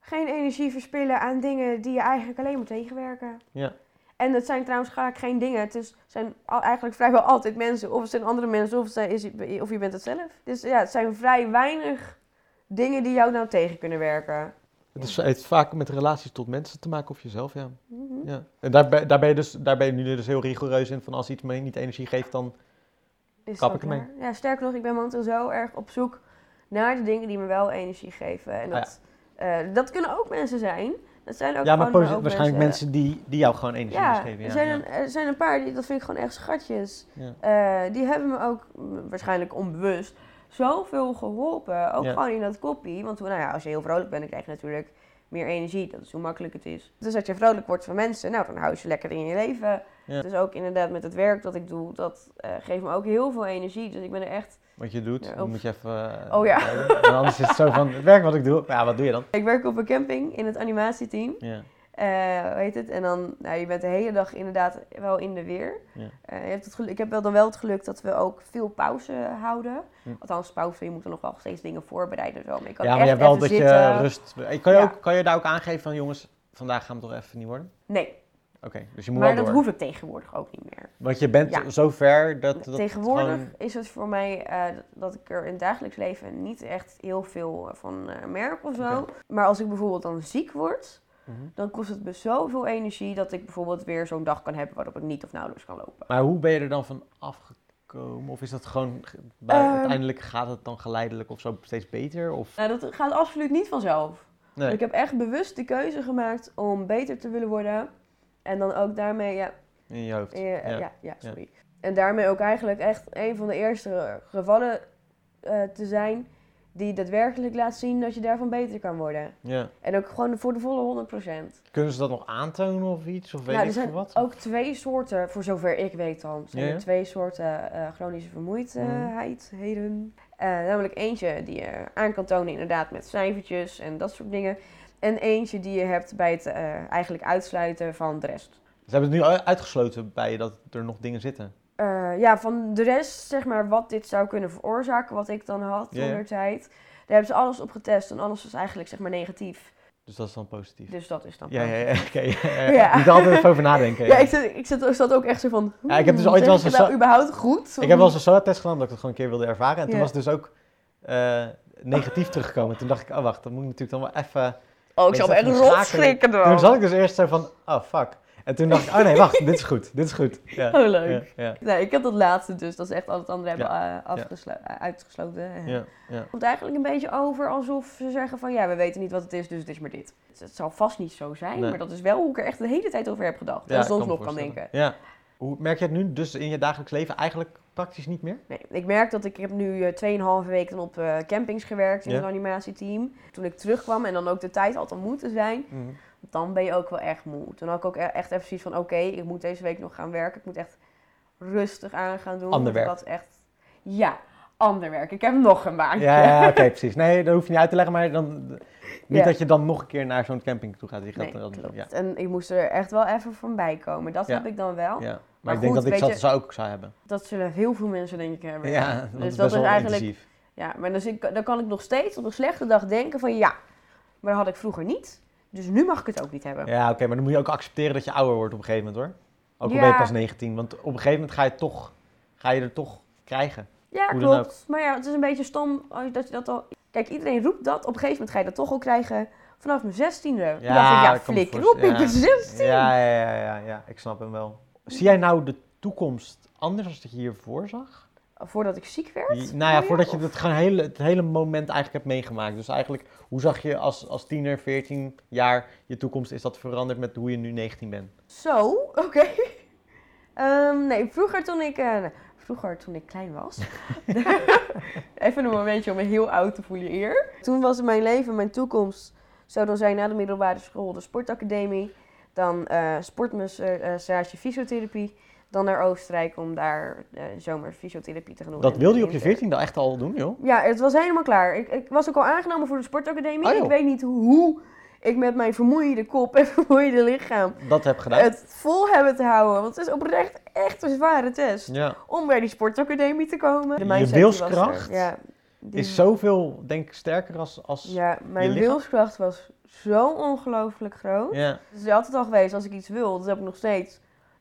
geen energie verspillen aan dingen die je eigenlijk alleen maar tegenwerken. Ja. En het zijn trouwens vaak geen dingen. Het is, zijn eigenlijk vrijwel altijd mensen. Of het zijn andere mensen, of, het zijn, is, of je bent het zelf. Dus ja, het zijn vrij weinig dingen die jou nou tegen kunnen werken. Het, is, het heeft vaak met relaties tot mensen te maken of jezelf, ja. Mhm. ja. En daar, ben- daar, ben je dus, daar ben je nu dus heel rigoureus in van als iets me niet energie geeft, dan... Is Kap ik ermee. Ja, sterker nog, ik ben momenteel zo erg op zoek naar de dingen die me wel energie geven. En Ah, dat, eh, dat kunnen ook mensen zijn. Dat zijn ook ja, maar waarschijnlijk mensen, die, die jou gewoon energie Ja, geven. Ja, er, zijn ja. Een, er zijn een paar, die, dat vind ik gewoon echt schatjes. Ja. Eh, die hebben me ook, waarschijnlijk onbewust, zoveel geholpen. Ook gewoon in dat koppie. Want nou ja, als je heel vrolijk bent, dan krijg je natuurlijk meer energie. Dat is hoe makkelijk het is. Dus als je vrolijk wordt van mensen, nou dan hou je ze lekker in je leven. Dus ook inderdaad met het werk dat ik doe, dat eh, geeft me ook heel veel energie. Dus ik ben er echt... Wat je doet, Ja, dan moet je even... eh, Oh ja. Want anders is het zo van, het werk wat ik doe, ja, wat doe je dan? Ik werk op een camping in het animatieteam. Ja. Eh, hoe heet het? En dan, nou, je bent de hele dag inderdaad wel in de weer. Ja. Eh, je hebt het geluk, ik heb wel dan wel het geluk dat we ook veel pauze houden. Hm. Althans, pauze, je moet er nog wel steeds dingen voorbereiden. en Zo. Maar je kan Ja, maar je echt hebt wel dat zitten. je rust... Kan je, Ja. ook, kan je daar ook aangeven van, jongens, vandaag gaan we toch even niet worden? Nee, Oké, dus je moet maar dat door. hoef ik tegenwoordig ook niet meer. Want je bent Ja. zo ver dat... dat Tegenwoordig gewoon- is het voor mij eh, dat ik er in het dagelijks leven niet echt heel veel eh, van eh, merk of zo. Maar als ik bijvoorbeeld dan ziek word, Mhm. dan kost het me zoveel energie dat ik bijvoorbeeld weer zo'n dag kan hebben waarop ik niet of nauwelijks kan lopen. Maar hoe ben je er dan van afgekomen? Of is dat gewoon... Bij, Ehm. uiteindelijk gaat het dan geleidelijk of zo steeds beter? Of... Nou, dat gaat absoluut niet vanzelf. Nee. Ik heb echt bewust de keuze gemaakt om beter te willen worden. En dan ook daarmee, ja, In je hoofd. Ja. ja. Ja, sorry. En daarmee ook eigenlijk echt een van de eerste gevallen eh, te zijn die daadwerkelijk laat zien dat je daarvan beter kan worden. Ja. En ook gewoon voor de volle 100%. Kunnen ze dat nog aantonen of iets? Of weet Nou, ik er zijn veel wat? ook twee soorten, voor zover ik weet dan, zijn Ja, er twee soorten eh, chronische vermoeidheden. Eh, namelijk eentje die je aan kan tonen inderdaad met cijfertjes en dat soort dingen. En eentje die je hebt bij het eh, eigenlijk uitsluiten van de rest. Ze hebben het nu uitgesloten bij je dat er nog dingen zitten. Eh, ja, van de rest, zeg maar, wat dit zou kunnen veroorzaken, wat ik dan had toen der tijd. Daar hebben ze alles op getest en alles was eigenlijk, zeg maar, negatief. Dus dat is dan positief. Dus dat is dan Ja, positief. ja. oké, ja, ja. Ja. Je moet er altijd even over nadenken. Ja, ik zat, ik zat, ook echt zo van. Ja, ik heb dus ooit wel eens nou überhaupt goed? Ik heb wel eens een SOA-test gedaan, dat ik het gewoon een keer wilde ervaren. En toen was het dus ook eh, negatief teruggekomen. Toen dacht ik, oh wacht, dat moet ik natuurlijk dan wel even... Oh, ik zou me echt rot schrikken Toen zat ik dus eerst zo van, oh fuck. En toen dacht ik, oh nee, wacht, dit is goed, dit is goed. Ja, Oh, leuk. ja, ja, Nee, ik heb dat laatste dus, dat is echt al het andere hebben eh, eh, uitgesloten. ja, ja. Het komt eigenlijk een beetje over alsof ze zeggen van ja, we weten niet wat het is, dus het is maar dit. Dus het zal vast niet zo zijn, Nee. maar dat is wel hoe ik er echt de hele tijd over heb gedacht. En ik soms nog kan denken. Ja. Hoe merk je het nu dus in je dagelijks leven eigenlijk praktisch niet meer? Nee, ik merk dat ik, ik heb nu eh, 2,5 weken op eh, campings gewerkt in het animatieteam. Toen ik terugkwam en dan ook de tijd had om moe te zijn, dan ben je ook wel echt moe. Toen had ik ook e- echt even zoiets van oké, ik moet deze week nog gaan werken. Ik moet echt rustig aan gaan doen. Ander werk. had echt, ja, ander werk. Ik heb nog een baantje. Ja, ja oké, precies. Nee, dat hoef je niet uit te leggen, maar dan, niet Ja. dat je dan nog een keer naar zo'n camping toe gaat. Je gaat Nee, dan- klopt. Ja, En ik moest er echt wel even van bij komen. Dat Ja. heb ik dan wel. ja. Maar, Maar ik denk dat ik dat zou ook zou hebben. Dat zullen heel veel mensen denk ik hebben. Ja, het dus is dat is wel eigenlijk. intensief. Ja, maar ik, dan kan ik nog steeds op een slechte dag denken van ja, maar dat had ik vroeger niet. Dus nu mag ik het ook niet hebben. Ja, oké, maar dan moet je ook accepteren dat je ouder wordt op een gegeven moment hoor. Ook al Ja. ben je pas 19, want op een gegeven moment ga je, toch, ga je er toch krijgen. Ja, dan klopt. Maar ja, het is een beetje stom dat je dat al. Kijk, iedereen roept dat. Op een gegeven moment ga je dat toch al krijgen vanaf mijn zestiende. Ja, dacht ik, ja, ik kan me flikker op, ik ben 16. Ja, ja, ja, ja, ja, ik snap hem wel. Zie jij nou de toekomst anders als dat je hiervoor zag? Voordat ik ziek werd. Nou ja, voordat je of- het, gewoon hele, het hele moment eigenlijk hebt meegemaakt. Dus eigenlijk, hoe zag je als, als tiener, 14 jaar je toekomst? Is dat veranderd met hoe je nu 19 bent? Zo, oké. Ehm, nee, vroeger toen ik, eh, vroeger toen ik klein was. Even een momentje om me heel oud te voelen hier. Toen was mijn leven, mijn toekomst, zou dan zijn na de middelbare school de sportacademie. Dan eh sportmassage, fysiotherapie. Dan naar Oostenrijk om daar zomer fysiotherapie te gaan doen. Dat wilde je op je. 14 echt al doen, joh? Ja, het was helemaal klaar. Ik, ik was ook al aangenomen voor de sportacademie. Oh, ik weet niet hoe ik met mijn vermoeide kop en vermoeide lichaam Dat heb gedaan. het vol hebben te houden. Want het is oprecht echt een zware test. Ja. Om bij die sportacademie te komen. Je was er. wilskracht Ja, die- Is zoveel, denk ik, sterker als... als... Ja, mijn wilskracht was zo ongelooflijk groot. Ja. Het is altijd al geweest, als ik iets wil, dat heb ik nog steeds.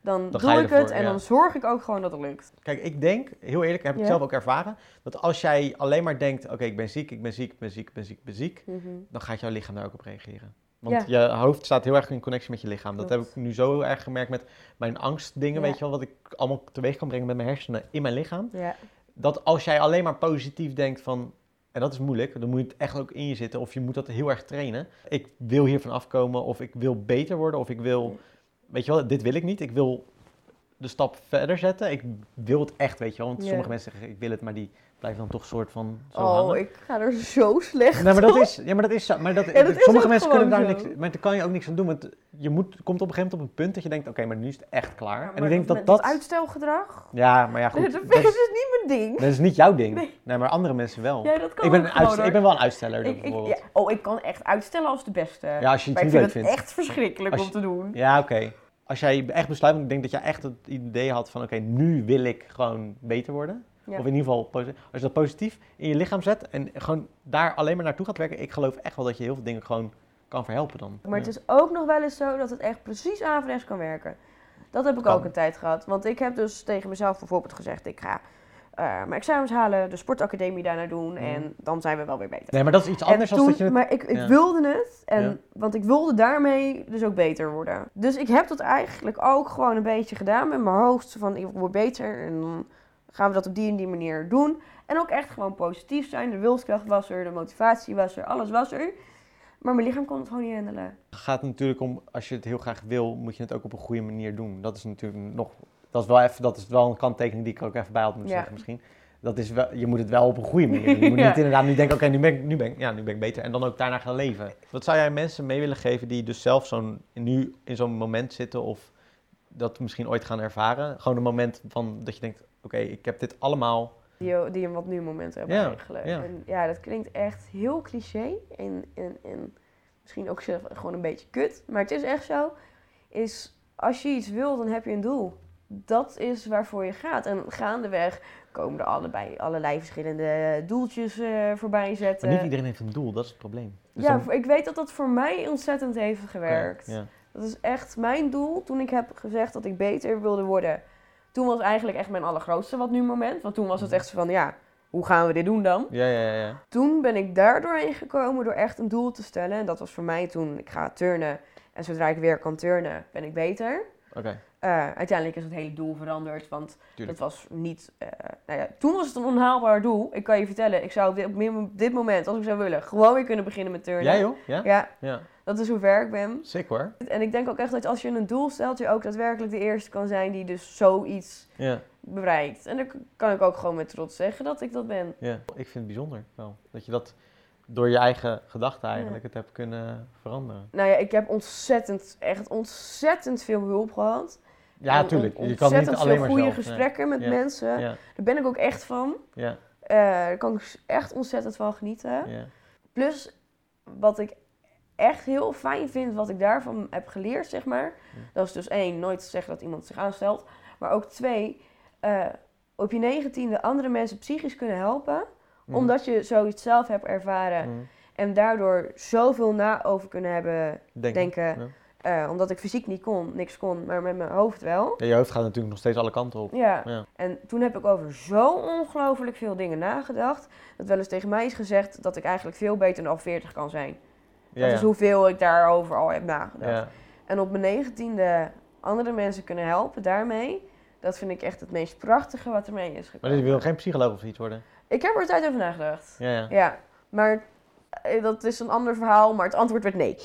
Dan, doe je ik ervoor, het en ja. dan zorg ik ook gewoon dat het lukt. Kijk, ik denk, heel eerlijk, heb ik Ja. zelf ook ervaren, dat als jij alleen maar denkt, oké, ik ben ziek, ik ben ziek, ik ben ziek, ik ben ziek, ik ben ziek, Mhm. dan gaat jouw lichaam daar ook op reageren. Want Ja. je hoofd staat heel erg in connectie met je lichaam. Dat heb ik nu zo heel erg gemerkt met mijn angstdingen, Ja. weet je wel, wat ik allemaal teweeg kan brengen met mijn hersenen in mijn lichaam. Ja. Dat als jij alleen maar positief denkt van, en dat is moeilijk, dan moet het echt ook in je zitten, of je moet dat heel erg trainen. Ik wil hiervan afkomen, of ik wil beter worden, of ik wil, weet je wel, dit wil ik niet. Ik wil de stap verder zetten. Ik wil het echt, weet je wel. Want sommige mensen zeggen, ik wil het, maar die blijven dan toch soort van zo Oh, hangen. ik ga er zo slecht Nee, maar dat op. is, ja, maar dat is zo. Maar dat, Ja, dat is sommige mensen kunnen daar niks, maar daar kan je ook niks aan doen. Want je moet, komt op een gegeven moment op een punt dat je denkt, oké, maar nu is het echt klaar. Ja, en ik denk dat dat, uitstelgedrag, ja, maar ja, goed, dat, dat, is dus niet mijn ding. dat is niet jouw ding. Nee. Nee, maar andere mensen wel. Ja, dat kan ik, ben een uitstel- ik ben wel een uitsteller Ik- ik- bijvoorbeeld. ja, oh, ik kan echt uitstellen als de beste. Ja, als je maar ik niet vind leuk het vindt. echt verschrikkelijk om te doen. Ja, oké. Als jij echt besluit, want ik denk dat jij echt het idee had van, oké, nu wil ik gewoon beter worden. Ja. Of in ieder geval, als je dat positief in je lichaam zet en gewoon daar alleen maar naartoe gaat werken, ik geloof echt wel dat je heel veel dingen gewoon kan verhelpen dan. Maar Ja. het is ook nog wel eens zo dat het echt precies averechts kan werken. Dat heb ik Kan. ook een tijd gehad. Want ik heb dus tegen mezelf bijvoorbeeld gezegd: ik ga eh, mijn examens halen, de sportacademie daarna doen. Mhm. En dan zijn we wel weer beter. Nee, maar dat is iets anders dan dat je het... Maar ik, ik ja. wilde het, en, Ja. want ik wilde daarmee dus ook beter worden. Dus ik heb dat eigenlijk ook gewoon een beetje gedaan met mijn hoofd. Van ik word beter en dan gaan we dat op die en die manier doen. En ook echt gewoon positief zijn. De wilskracht was er, de motivatie was er, alles was er. Maar mijn lichaam kon het gewoon niet handelen. Het gaat natuurlijk om, als je het heel graag wil, moet je het ook op een goede manier doen. Dat is natuurlijk nog... Dat is wel, even, dat is wel een kanttekening die ik er ook even bij had moeten Ja. zeggen misschien. Dat is wel, je moet het wel op een goede manier doen. Je moet Ja. niet inderdaad nu denken, oké, nu, ben ik, nu, ben ik, ja, nu ben ik beter. En dan ook daarna gaan leven. Wat zou jij mensen mee willen geven die dus zelf zo'n, nu in zo'n moment zitten of dat misschien ooit gaan ervaren? Gewoon een moment van dat je denkt, oké, ik heb dit allemaal... Die, die een wat nu moment hebben Ja, eigenlijk. ja. En ja, dat klinkt echt heel cliché. En, en, en misschien ook zelf gewoon een beetje kut. Maar het is echt zo. Is als je iets wil, dan heb je een doel. Dat is waarvoor je gaat. En gaandeweg komen er allebei, allerlei verschillende doeltjes eh, voorbij zetten. Maar niet iedereen heeft een doel, dat is het probleem. Dus ja, dan- ik weet dat dat voor mij ontzettend heeft gewerkt. Ja, ja. Dat is echt mijn doel. Toen ik heb gezegd dat ik beter wilde worden. Toen was eigenlijk echt mijn allergrootste wat nu moment. Want toen was het echt zo van, ja, hoe gaan we dit doen dan? Ja, ja, ja. Toen ben ik daar doorheen gekomen door echt een doel te stellen. En dat was voor mij toen, ik ga turnen. En zodra ik weer kan turnen, ben ik beter. Oké, Eh, uiteindelijk is het hele doel veranderd, want tuurlijk. het was niet... eh, nou ja, toen was het een onhaalbaar doel. Ik kan je vertellen, ik zou op dit, op dit moment, als ik zou willen, gewoon weer kunnen beginnen met turnen. Jij joh? Ja? Ja, Ja. dat is hoe ver ik ben. Sick hoor. En ik denk ook echt dat als je een doel stelt, je ook daadwerkelijk de eerste kan zijn die dus zoiets Ja, bereikt. En dan kan ik ook gewoon met trots zeggen dat ik dat ben. ja. Ik vind het bijzonder wel. Dat je dat door je eigen gedachten eigenlijk het hebt kunnen veranderen. Nou ja, ik heb ontzettend, echt ontzettend veel hulp gehad. Ja, tuurlijk. Je kan niet alleen maar goede zelf. gesprekken met Ja. mensen. Ja, Daar ben ik ook echt van. ja, Eh, daar kan ik echt ontzettend van genieten. ja. Plus, wat ik echt heel fijn vind, wat ik daarvan heb geleerd, zeg maar. Dat is dus één, nooit zeggen dat iemand zich aanstelt. Maar ook twee, eh, op je negentiende andere mensen psychisch kunnen helpen. Mhm. Omdat je zoiets zelf hebt ervaren. Mhm. En daardoor zoveel na over kunnen hebben Denk denken. Eh, omdat ik fysiek niet kon, niks kon, maar met mijn hoofd wel. Ja, je hoofd gaat natuurlijk nog steeds alle kanten op. Ja. Ja. En toen heb ik over zo ongelooflijk veel dingen nagedacht. Dat wel eens tegen mij is gezegd dat ik eigenlijk veel beter dan 40 kan zijn. Ja, dat is hoeveel ik daarover al heb nagedacht. Ja. En op mijn negentiende andere mensen kunnen helpen daarmee. Dat vind ik echt het meest prachtige wat er mee is Maar gekomen. je wil geen psycholoog of iets worden? Ik heb er tijd over nagedacht. Ja, ja. Ja, maar dat is een ander verhaal. Maar het antwoord werd nee.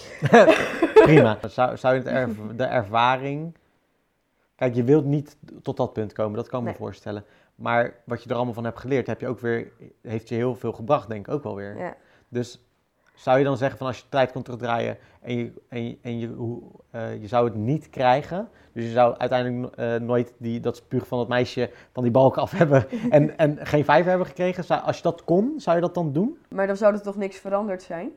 Prima. Zou, zou je het erv- de ervaring... Kijk, je wilt niet tot dat punt komen, dat kan ik Nee. me voorstellen. Maar wat je er allemaal van hebt geleerd, heb je ook weer, heeft je heel veel gebracht, denk ik ook wel weer. Ja. Dus zou je dan zeggen van als je tijd kon terugdraaien en je, en je, en je, hoe, eh, je zou het niet krijgen, dus je zou uiteindelijk eh, nooit die, dat spuug van dat meisje van die balk af hebben en, en geen vijf hebben gekregen, zou, als je dat kon, zou je dat dan doen? Maar dan zou er toch niks veranderd zijn?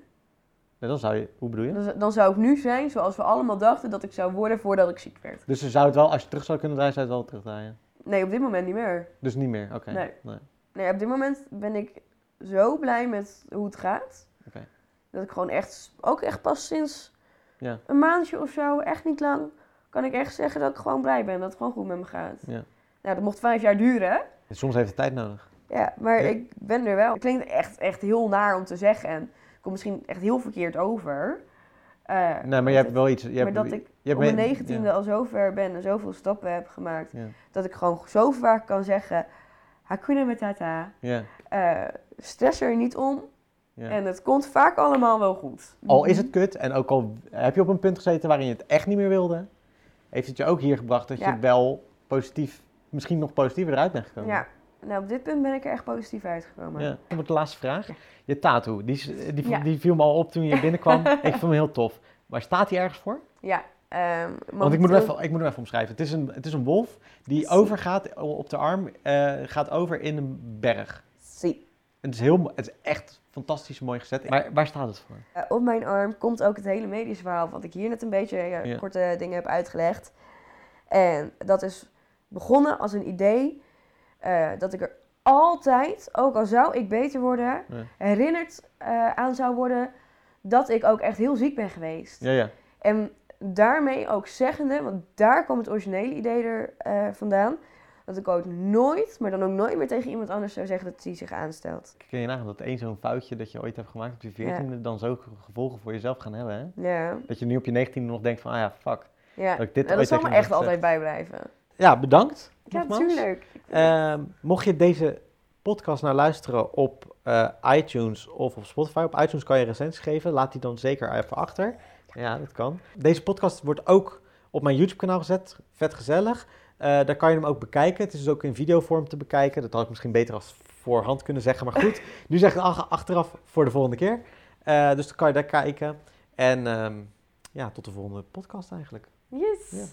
Dan zou je, hoe bedoel je? Dan, dan zou ik nu zijn zoals we allemaal dachten dat ik zou worden voordat ik ziek werd. Dus je zou het wel, als je terug zou kunnen draaien, zou je het wel terugdraaien? Nee, op dit moment niet meer. Dus niet meer, oké. Nee. nee. Nee, op dit moment ben ik zo blij met hoe het gaat. Oké. Dat ik gewoon echt, ook echt pas sinds Ja. een maandje of zo, echt niet lang, kan ik echt zeggen dat ik gewoon blij ben. Dat het gewoon goed met me gaat. Ja. Nou, dat mocht vijf jaar duren. Soms heeft het tijd nodig. Ja, maar Ja. ik ben er wel. Het klinkt echt, echt heel naar om te zeggen en komt misschien echt heel verkeerd over. Eh, Nee, maar je hebt wel iets... Je maar hebt, dat ik je op mijn negentiende al zo ver ben en zoveel stappen heb gemaakt, Ja, dat ik gewoon zo vaak kan zeggen, Hakuna Matata, ja, eh stress er niet om ja. en het komt vaak allemaal wel goed. Al is het kut en ook al heb je op een punt gezeten waarin je het echt niet meer wilde, heeft het je ook hier gebracht dat je Ja. wel positief, misschien nog positiever eruit bent gekomen. Ja, nou op dit punt ben ik er echt positief uitgekomen. Ja. Dan wordt de laatste vraag. Je tattoo, die, is- die, die viel me al op toen je binnenkwam. ik vond hem heel tof. Maar staat die ergens voor? Ja, ehm, Want ik moet, hem even, ik moet hem even omschrijven. Het is een, het is een wolf die overgaat op de arm, eh, gaat over in een berg. Het is, heel, het is echt fantastisch mooi gezet. Maar waar staat het voor? Eh, op mijn arm komt ook het hele medische verhaal, wat ik hier net een beetje eh, Ja. korte dingen heb uitgelegd. En dat is begonnen als een idee eh, dat ik er altijd, ook al zou ik beter worden, Ja. herinnerd eh, aan zou worden dat ik ook echt heel ziek ben geweest. Ja, ja. En daarmee ook zeggende, want daar kwam het originele idee er eh, vandaan, dat ik ook nooit, maar dan ook nooit meer tegen iemand anders zou zeggen dat hij zich aanstelt. Kun je nagaan dat één zo'n foutje dat je ooit hebt gemaakt op je veertiende dan zo gevolgen voor jezelf gaan hebben, hè? Ja, Dat je nu op je negentiende nog denkt van, ah ja, fuck. ja. Dat ik dit Nou, dat zal me echt altijd bijblijven. Ja, bedankt. Ja, natuurlijk. Ehm, mocht je deze podcast nou luisteren op eh, iTunes of op Spotify, op iTunes kan je recensies geven. Laat die dan zeker even achter. Ja, dat kan. Deze podcast wordt ook op mijn YouTube-kanaal gezet. Vet gezellig. Eh, daar kan je hem ook bekijken. Het is dus ook in videovorm te bekijken. Dat had ik misschien beter als voorhand kunnen zeggen. Maar goed, nu zeg ik achteraf voor de volgende keer. Eh, dus dan kan je daar kijken. En ehm, ja, tot de volgende podcast eigenlijk. Yes. Ja.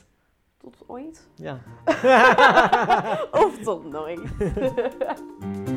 Tot ooit. Ja. of tot nooit.